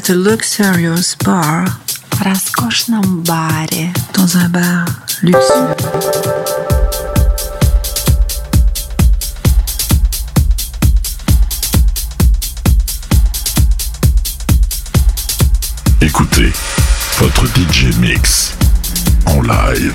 at a luxurious bar в роскошном баре dans un bar luxueux. Écoutez votre DJ Mix en live.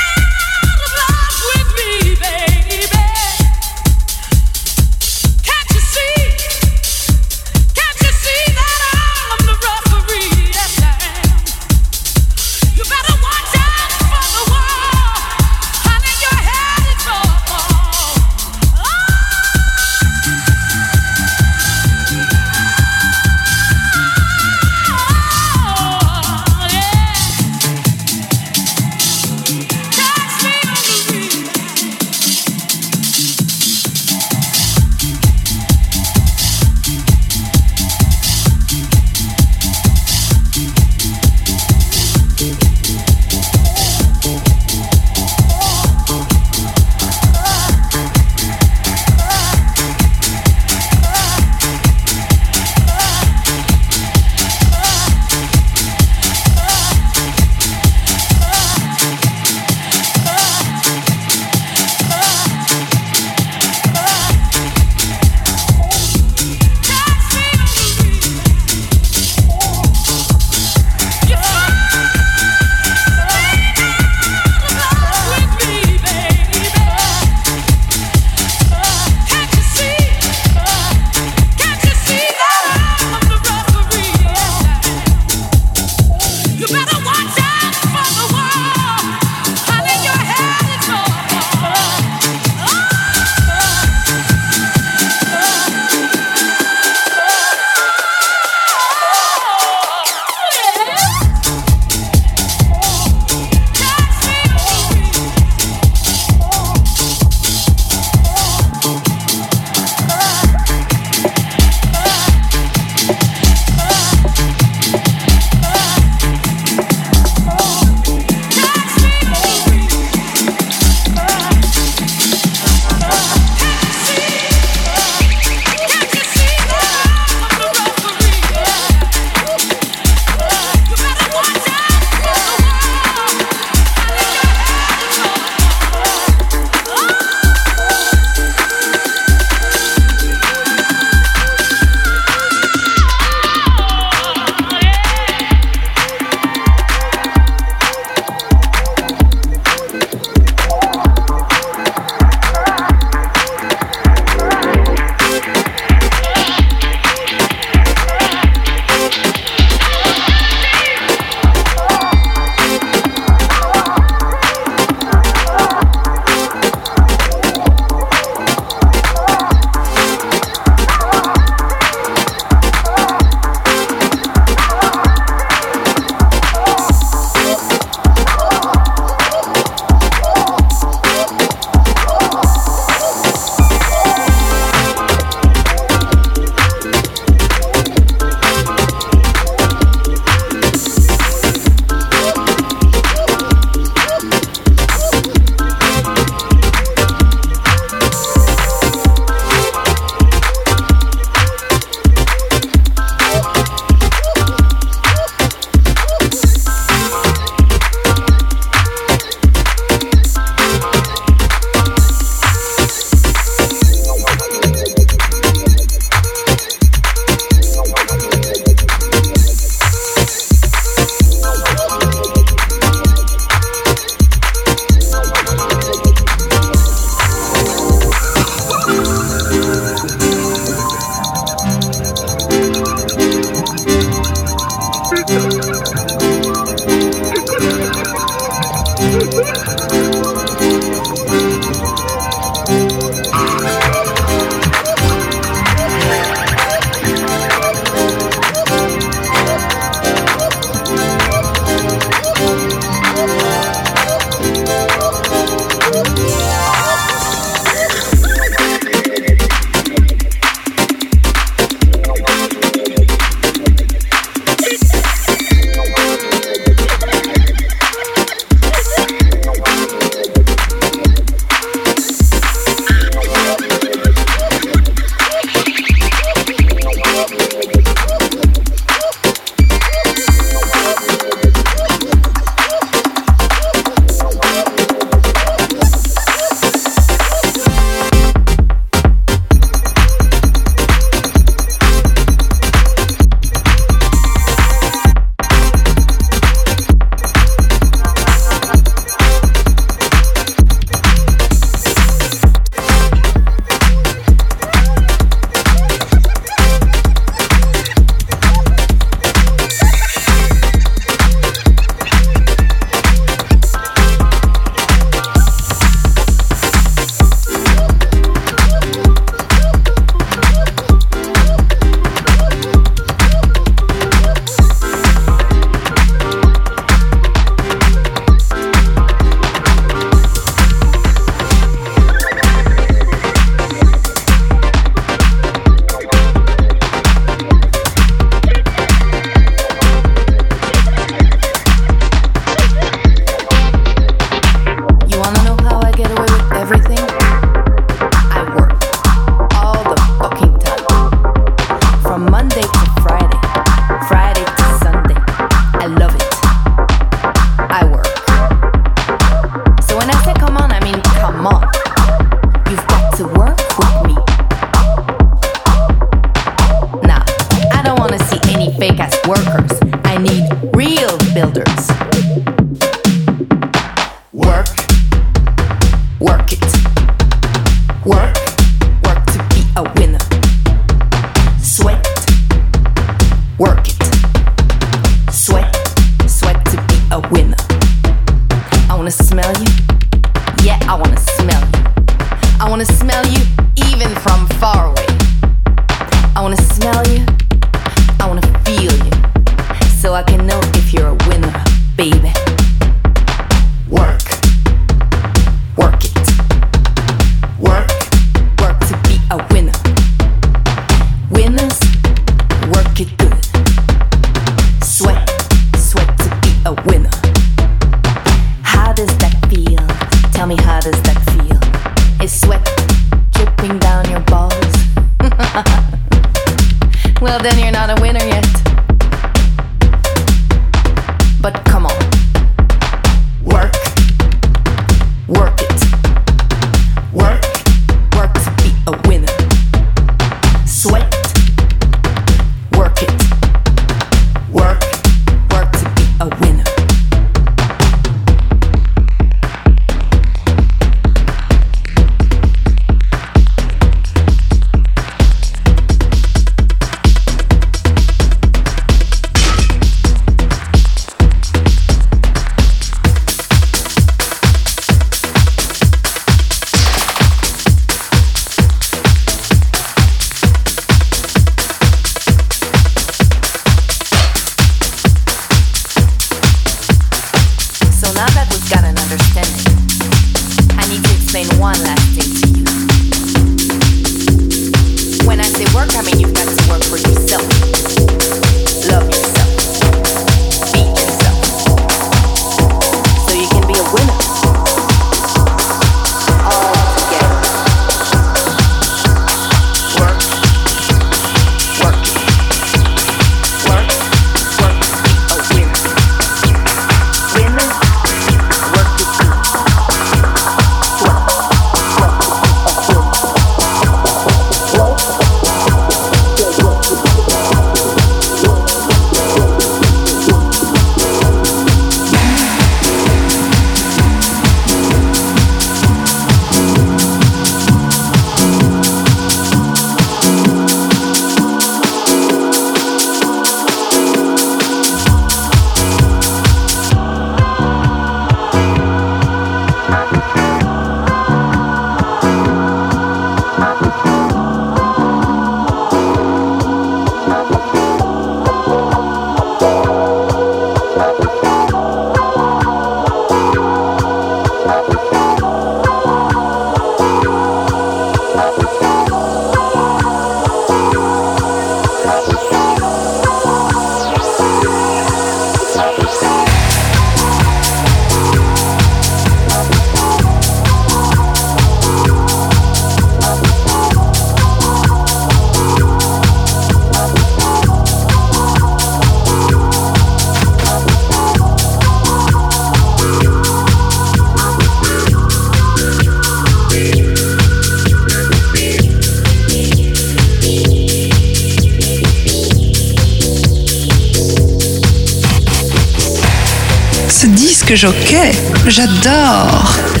Disque jockey. J'adore.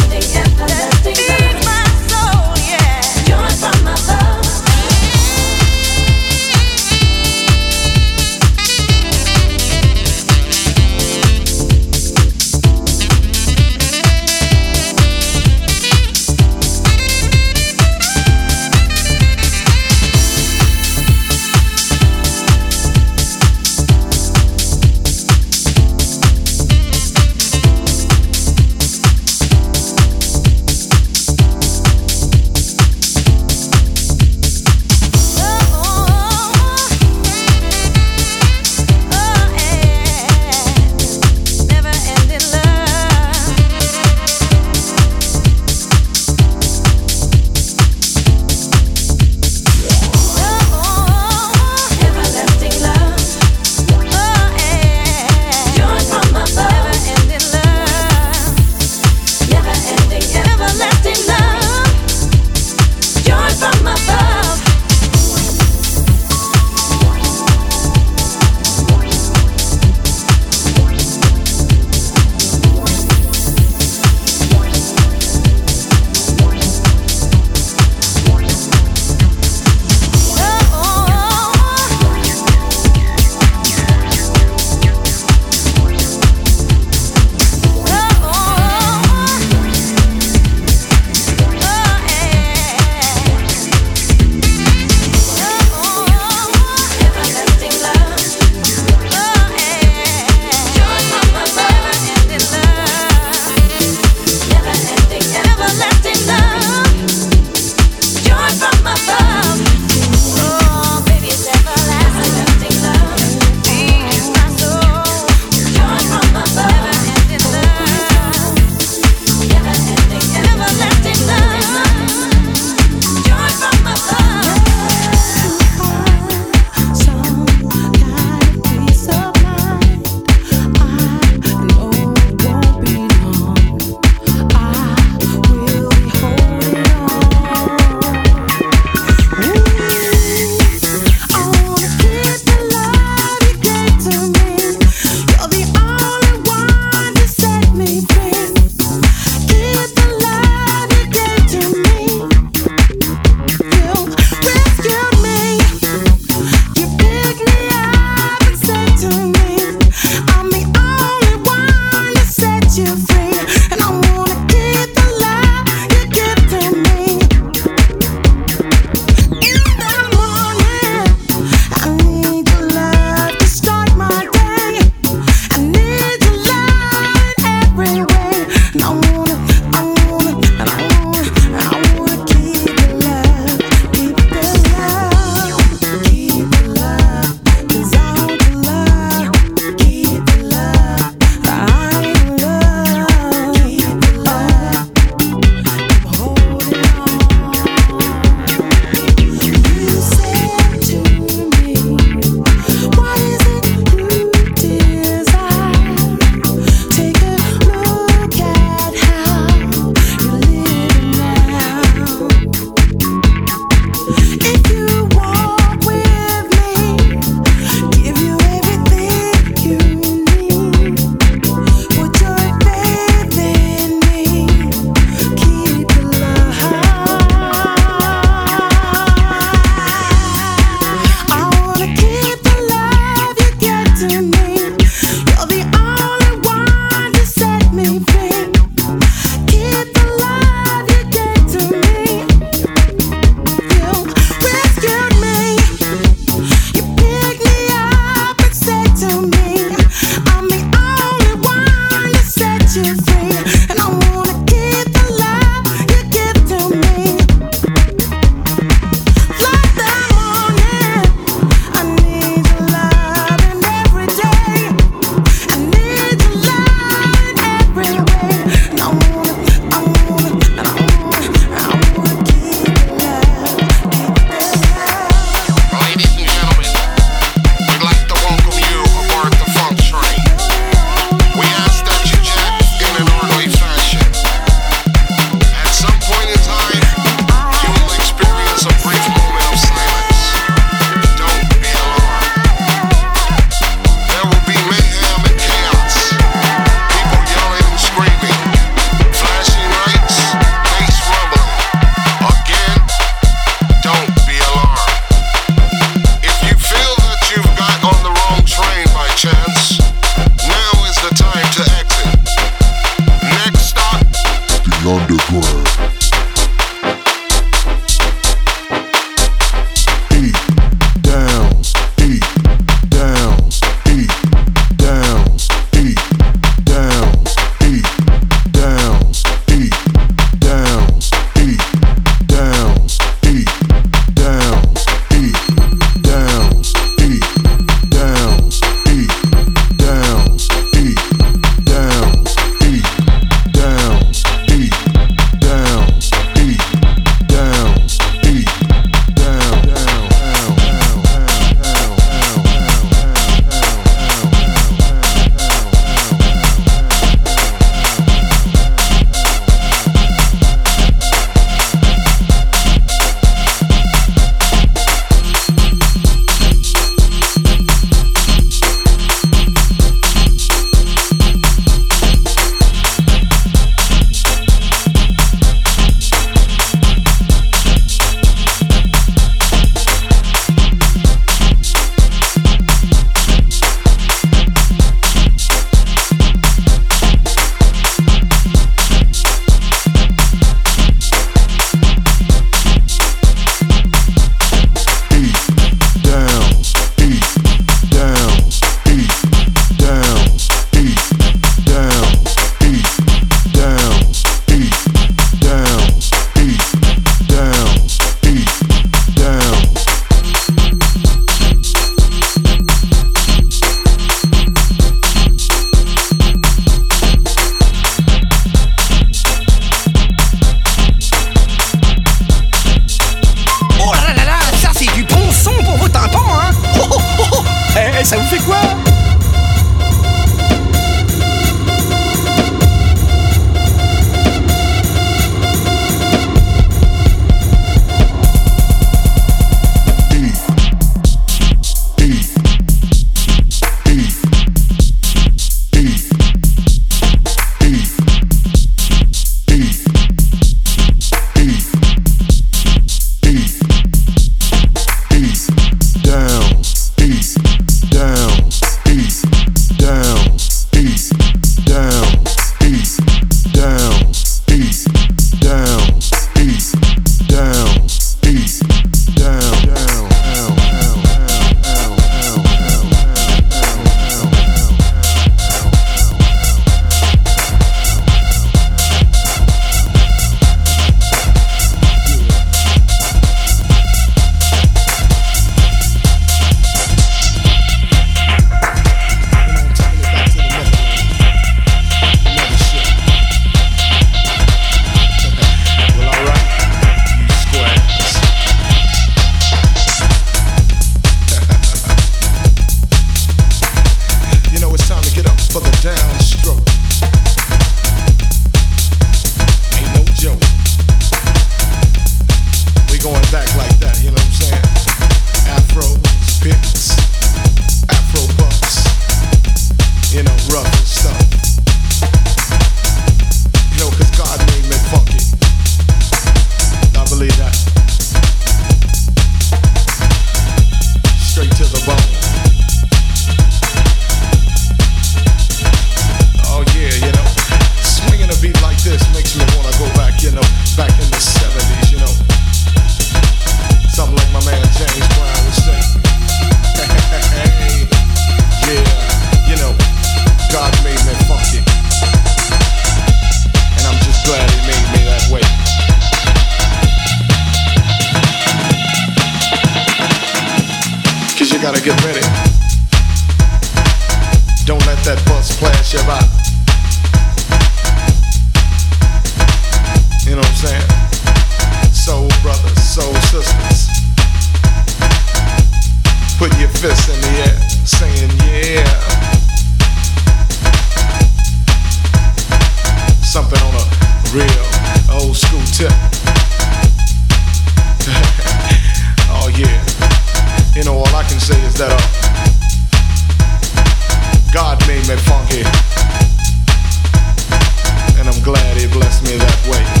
Glad he blessed me that way.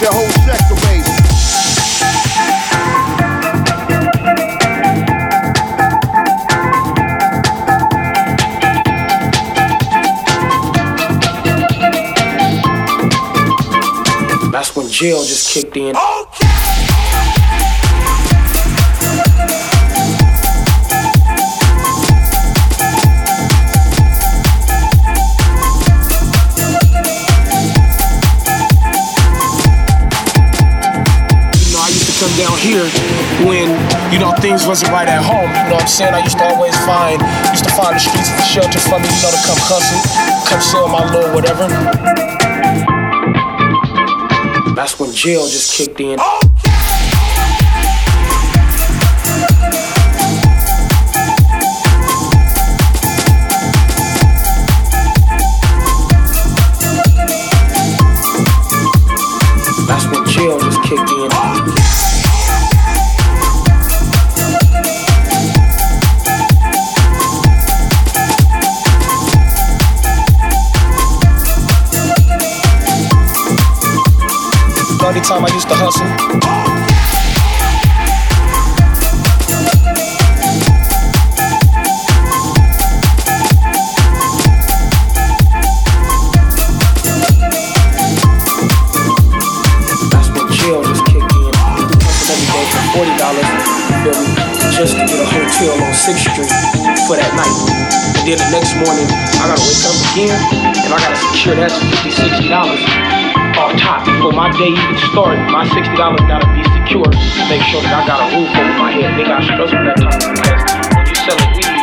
When I whole sector race. That's when jail just kicked in. You here when, you know, things wasn't right at home. You know what I'm saying? I used to always find, used to find the streets as a shelter for me, you know, to come hustle, come sell my little whatever. That's when jail just kicked in. That's time I used to hustle. That's when jail just for to get a hotel on Sixth Street for that night. And then the next morning, I gotta wake up again, and I gotta secure that 50 60 dollars off top. Before my day even start, my $60 gotta be secure. Make sure that I got a roof over my head. Nigga, I struggle that time because when you selling weed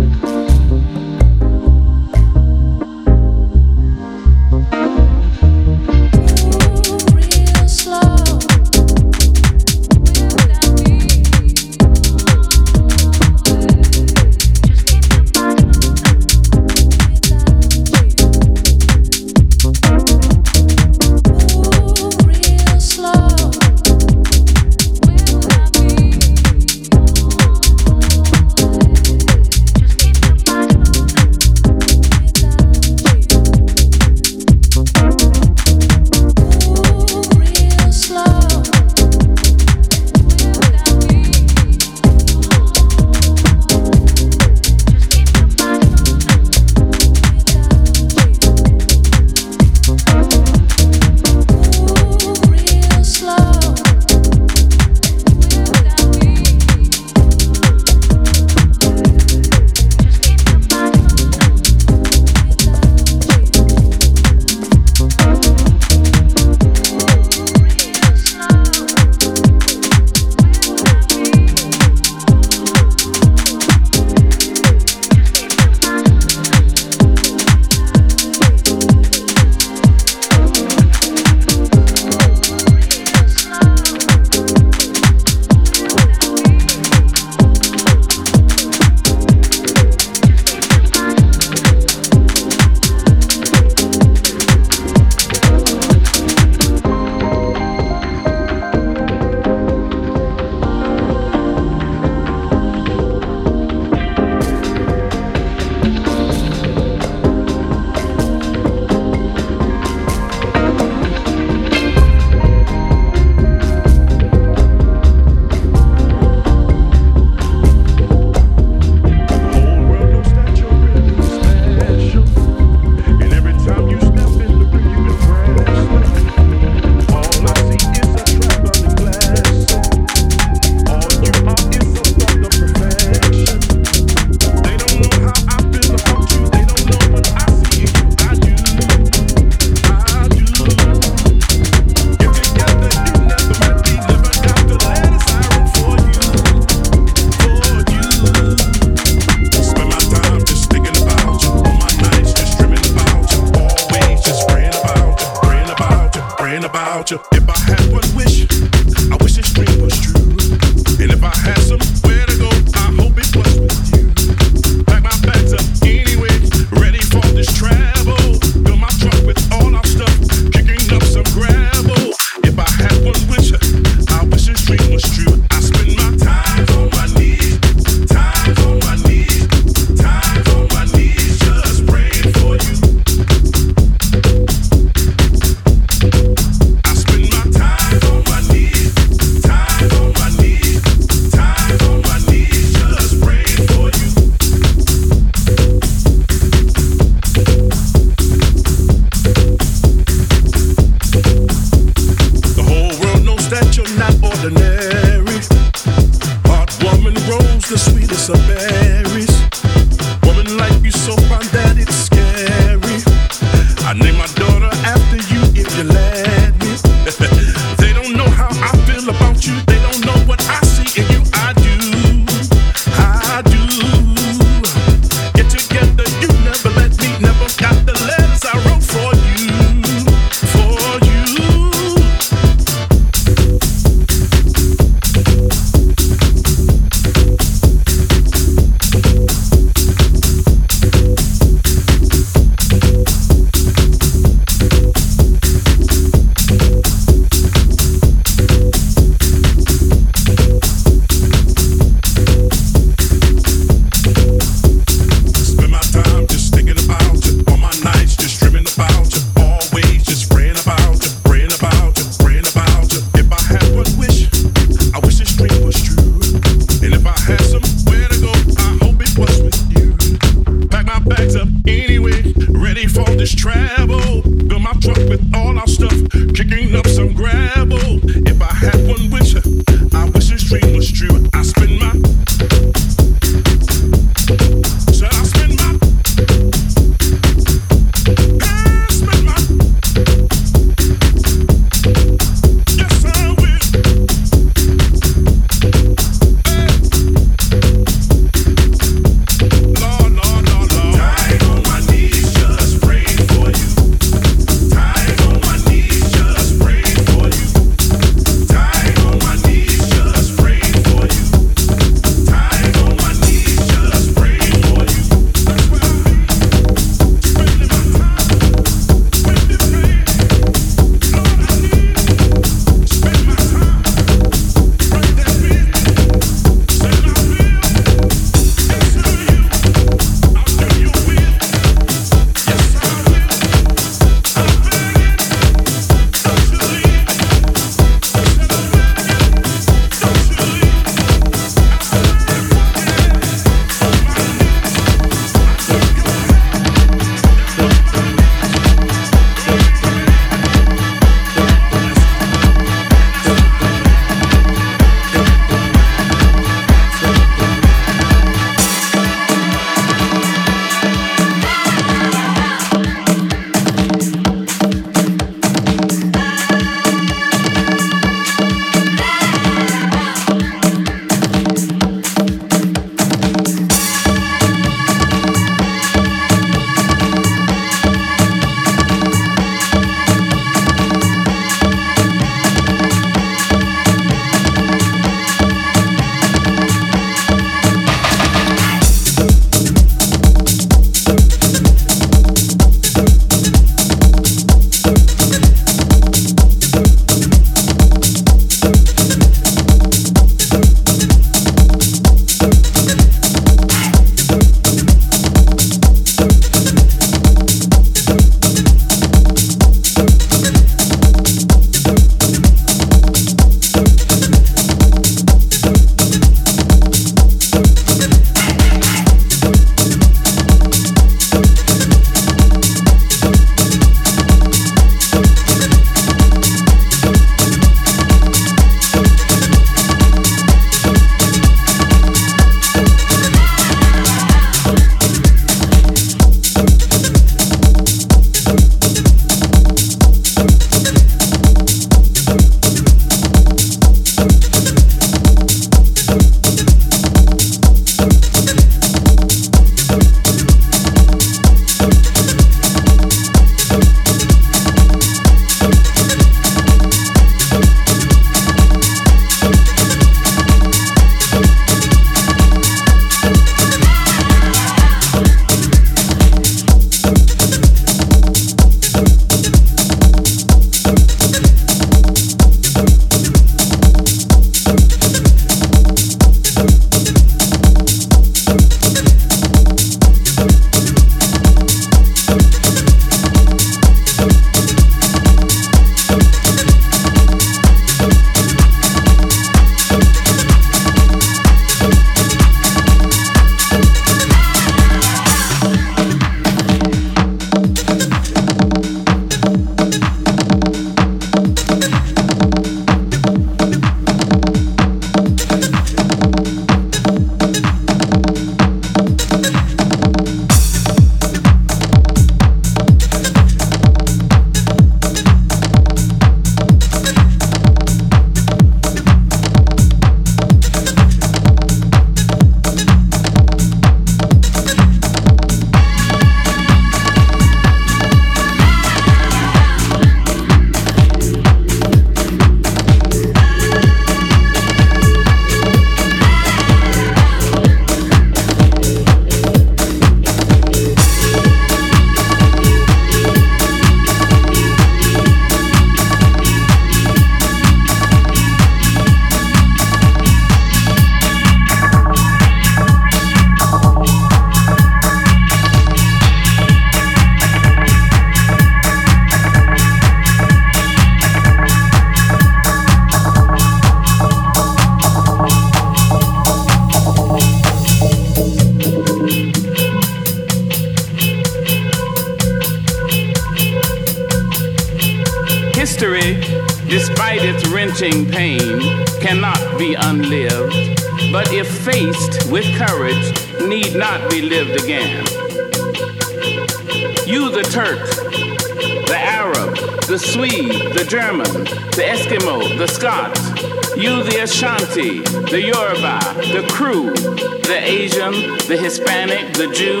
The Yoruba, the Kru, the Asian, the Hispanic, the Jew,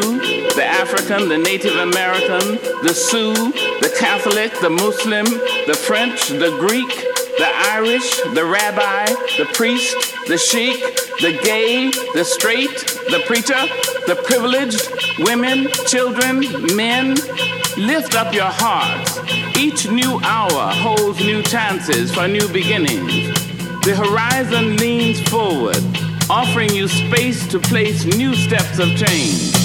the African, the Native American, the Sioux, the Catholic, the Muslim, the French, the Greek, the Irish, the rabbi, the priest, the sheik, the gay, the straight, the preacher, the privileged, women, children, men, lift up your hearts. Each new hour holds new chances for new beginnings. The horizon leans forward, offering you space to place new steps of change.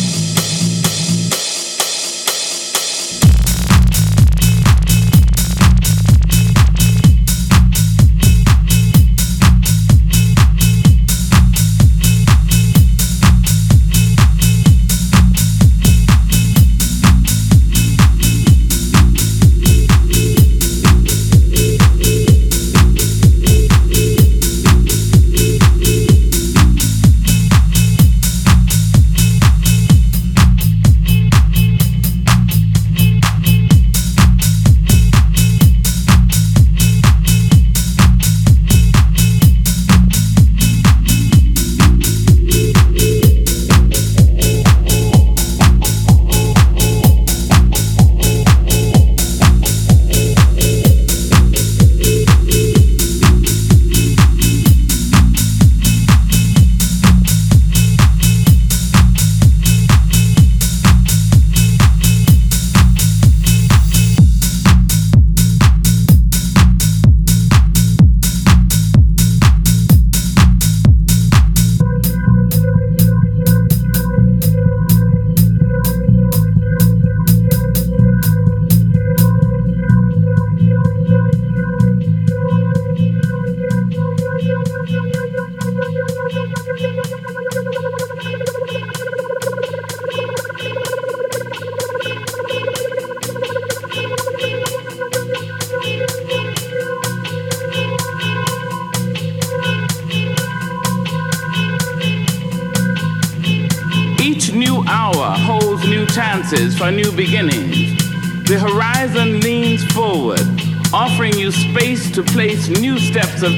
Of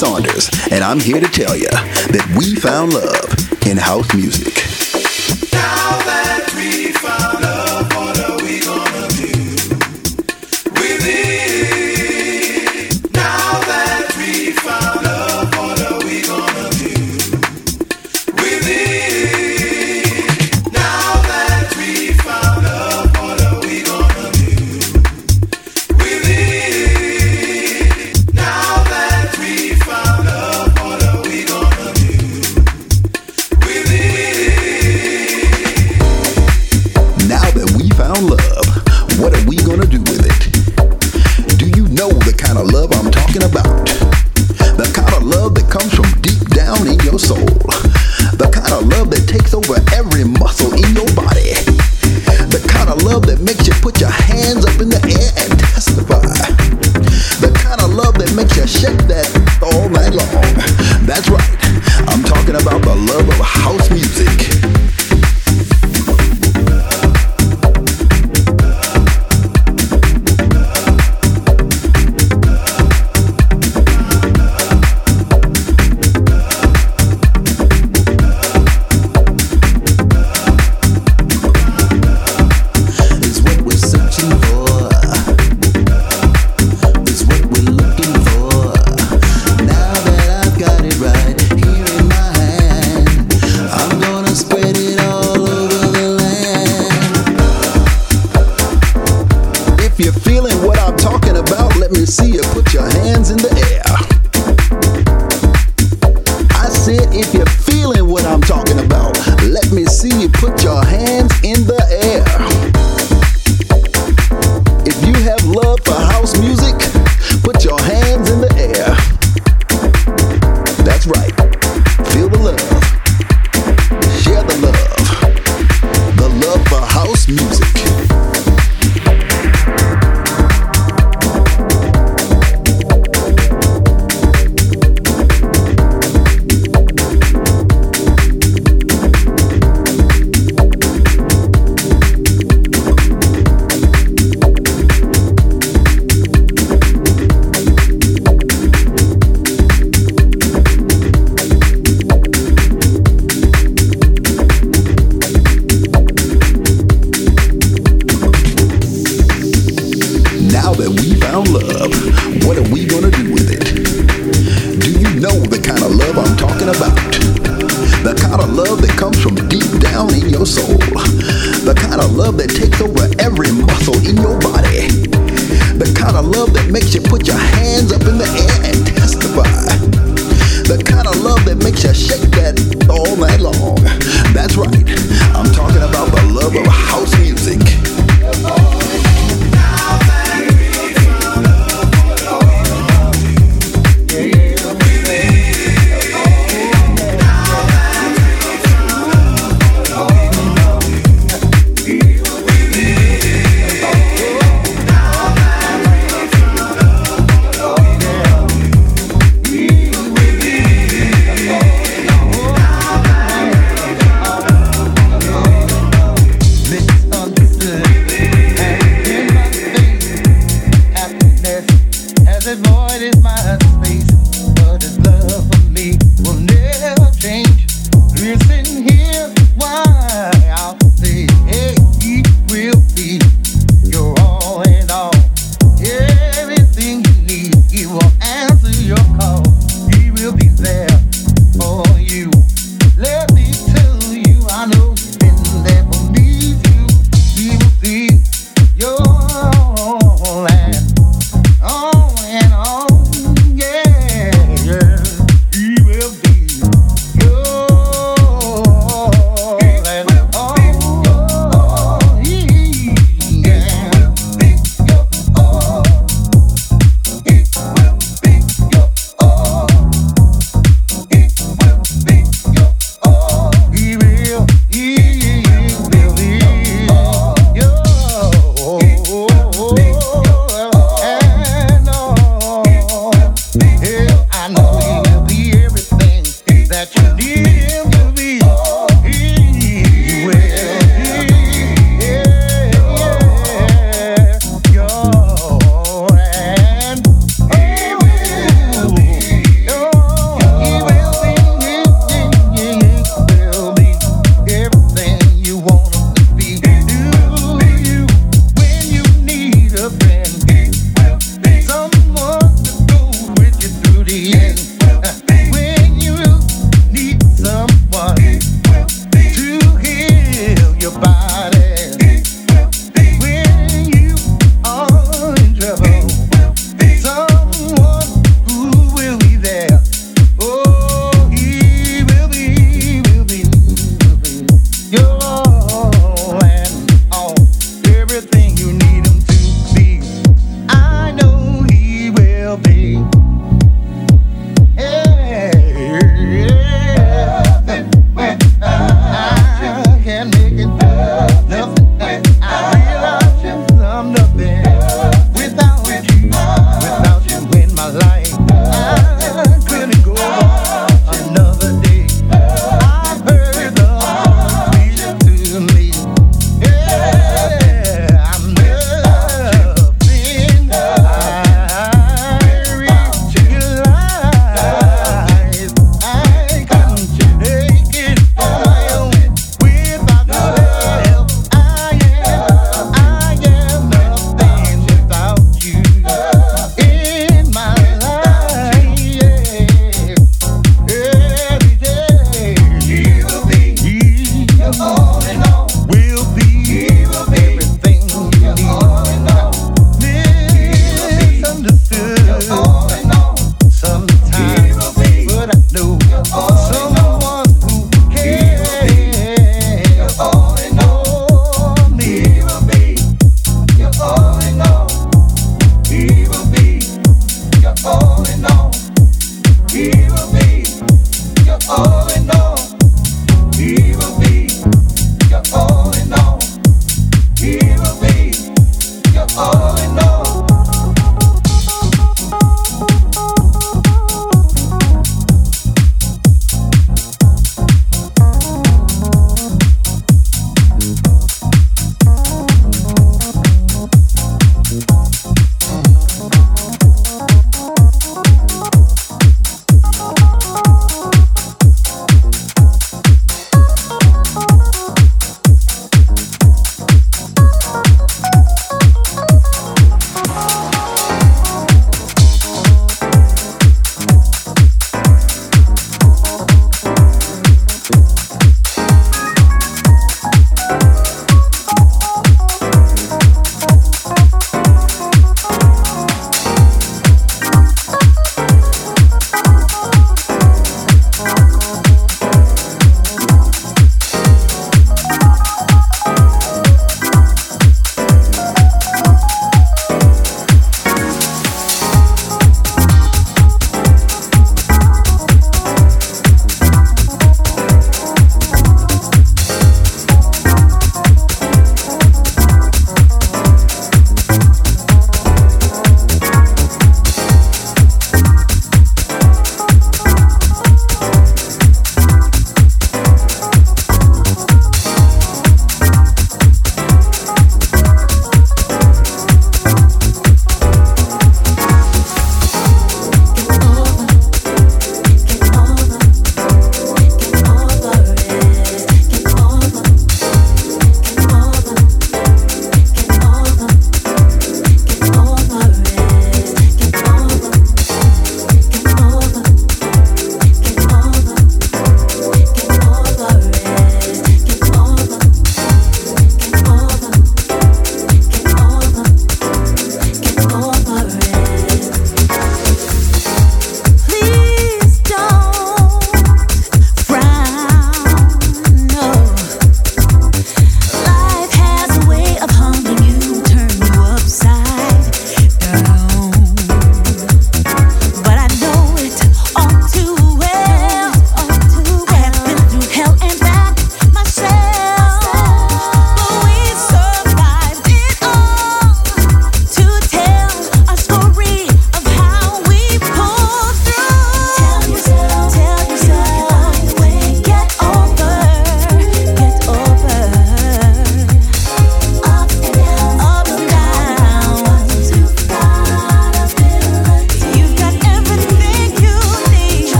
Saunders, and I'm here to tell you that we found love in house music.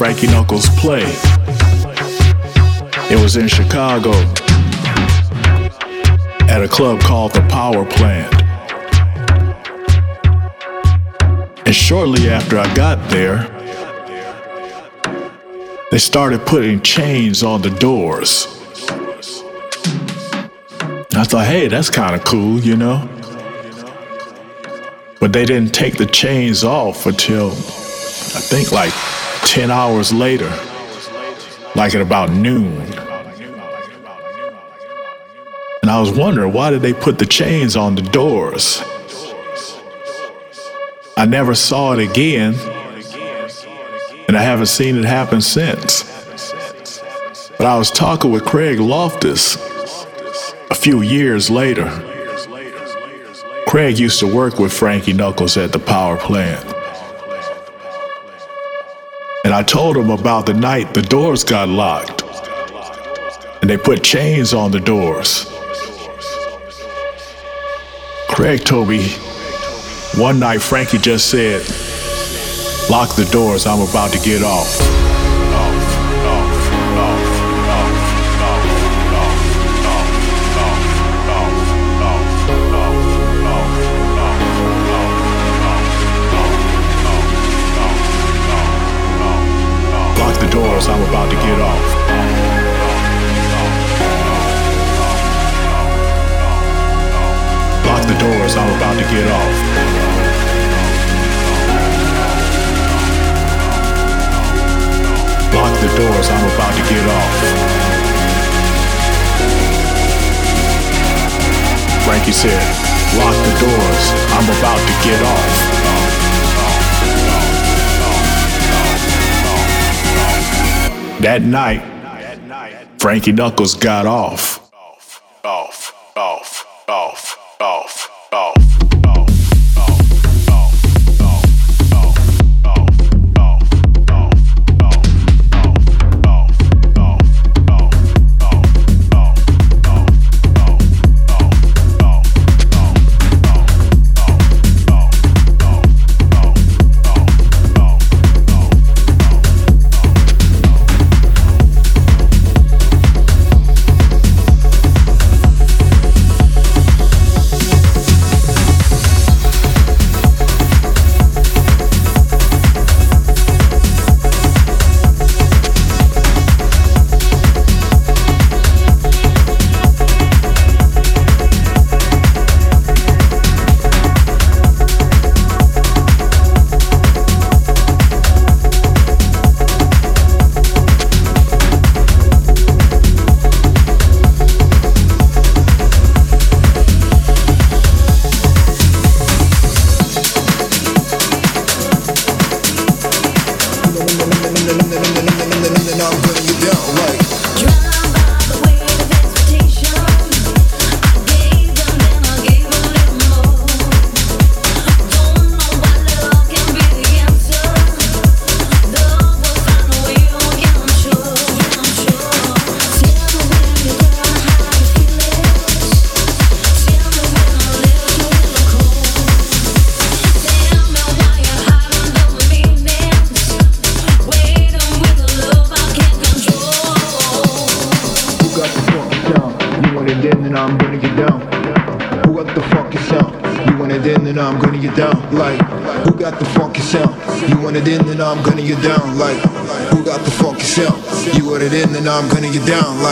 Frankie Knuckles play. It was in Chicago at a club called the Power Plant. And shortly after I got there, they started putting chains on the doors. I thought, hey, that's kind of cool, you know? But they didn't take the chains off until I think like 10 hours later, like at about noon. And I was wondering, why did they put the chains on the doors? I never saw it again, and I haven't seen it happen since. But I was talking with Craig Loftus a few years later. Craig used to work with Frankie Knuckles at the power plant. And I told him about the night the doors got locked. And they put chains on the doors. Craig told me one night Frankie just said, Lock the doors, I'm about to get off. Doors, I'm about to get off. Lock the doors, I'm about to get off. Lock the doors, I'm about to get off. Frankie said, lock the doors, I'm about to get off. That night, Frankie Knuckles got off. Down like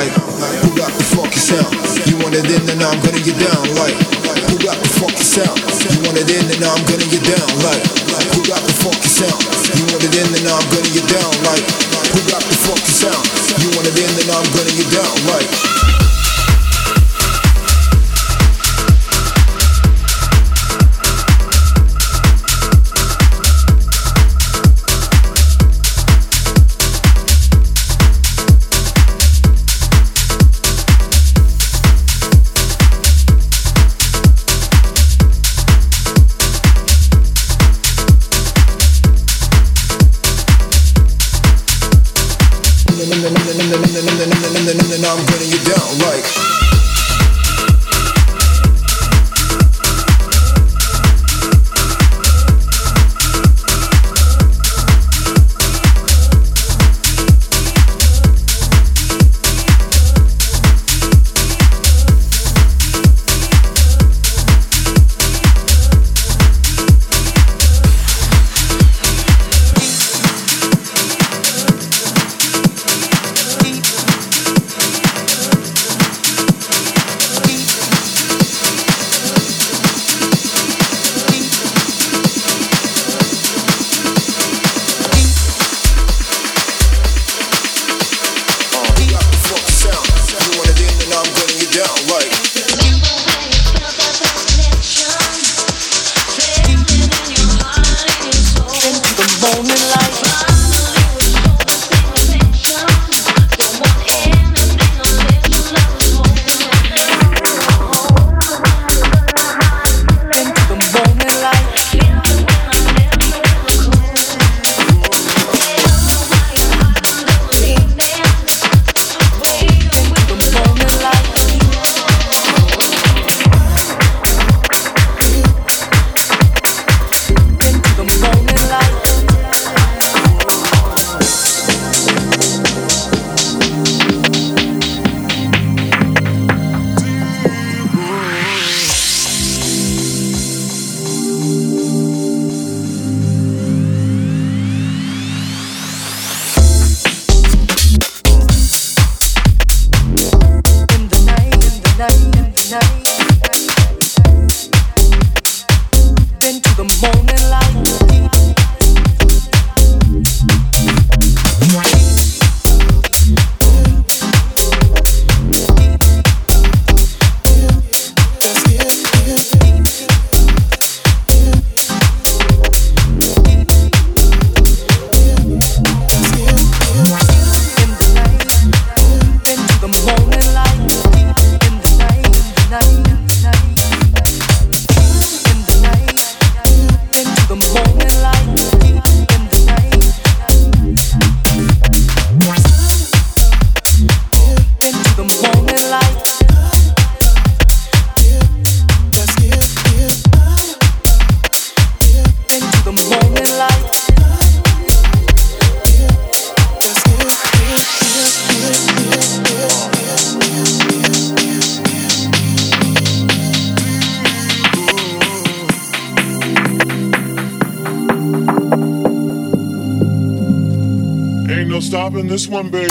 one, baby.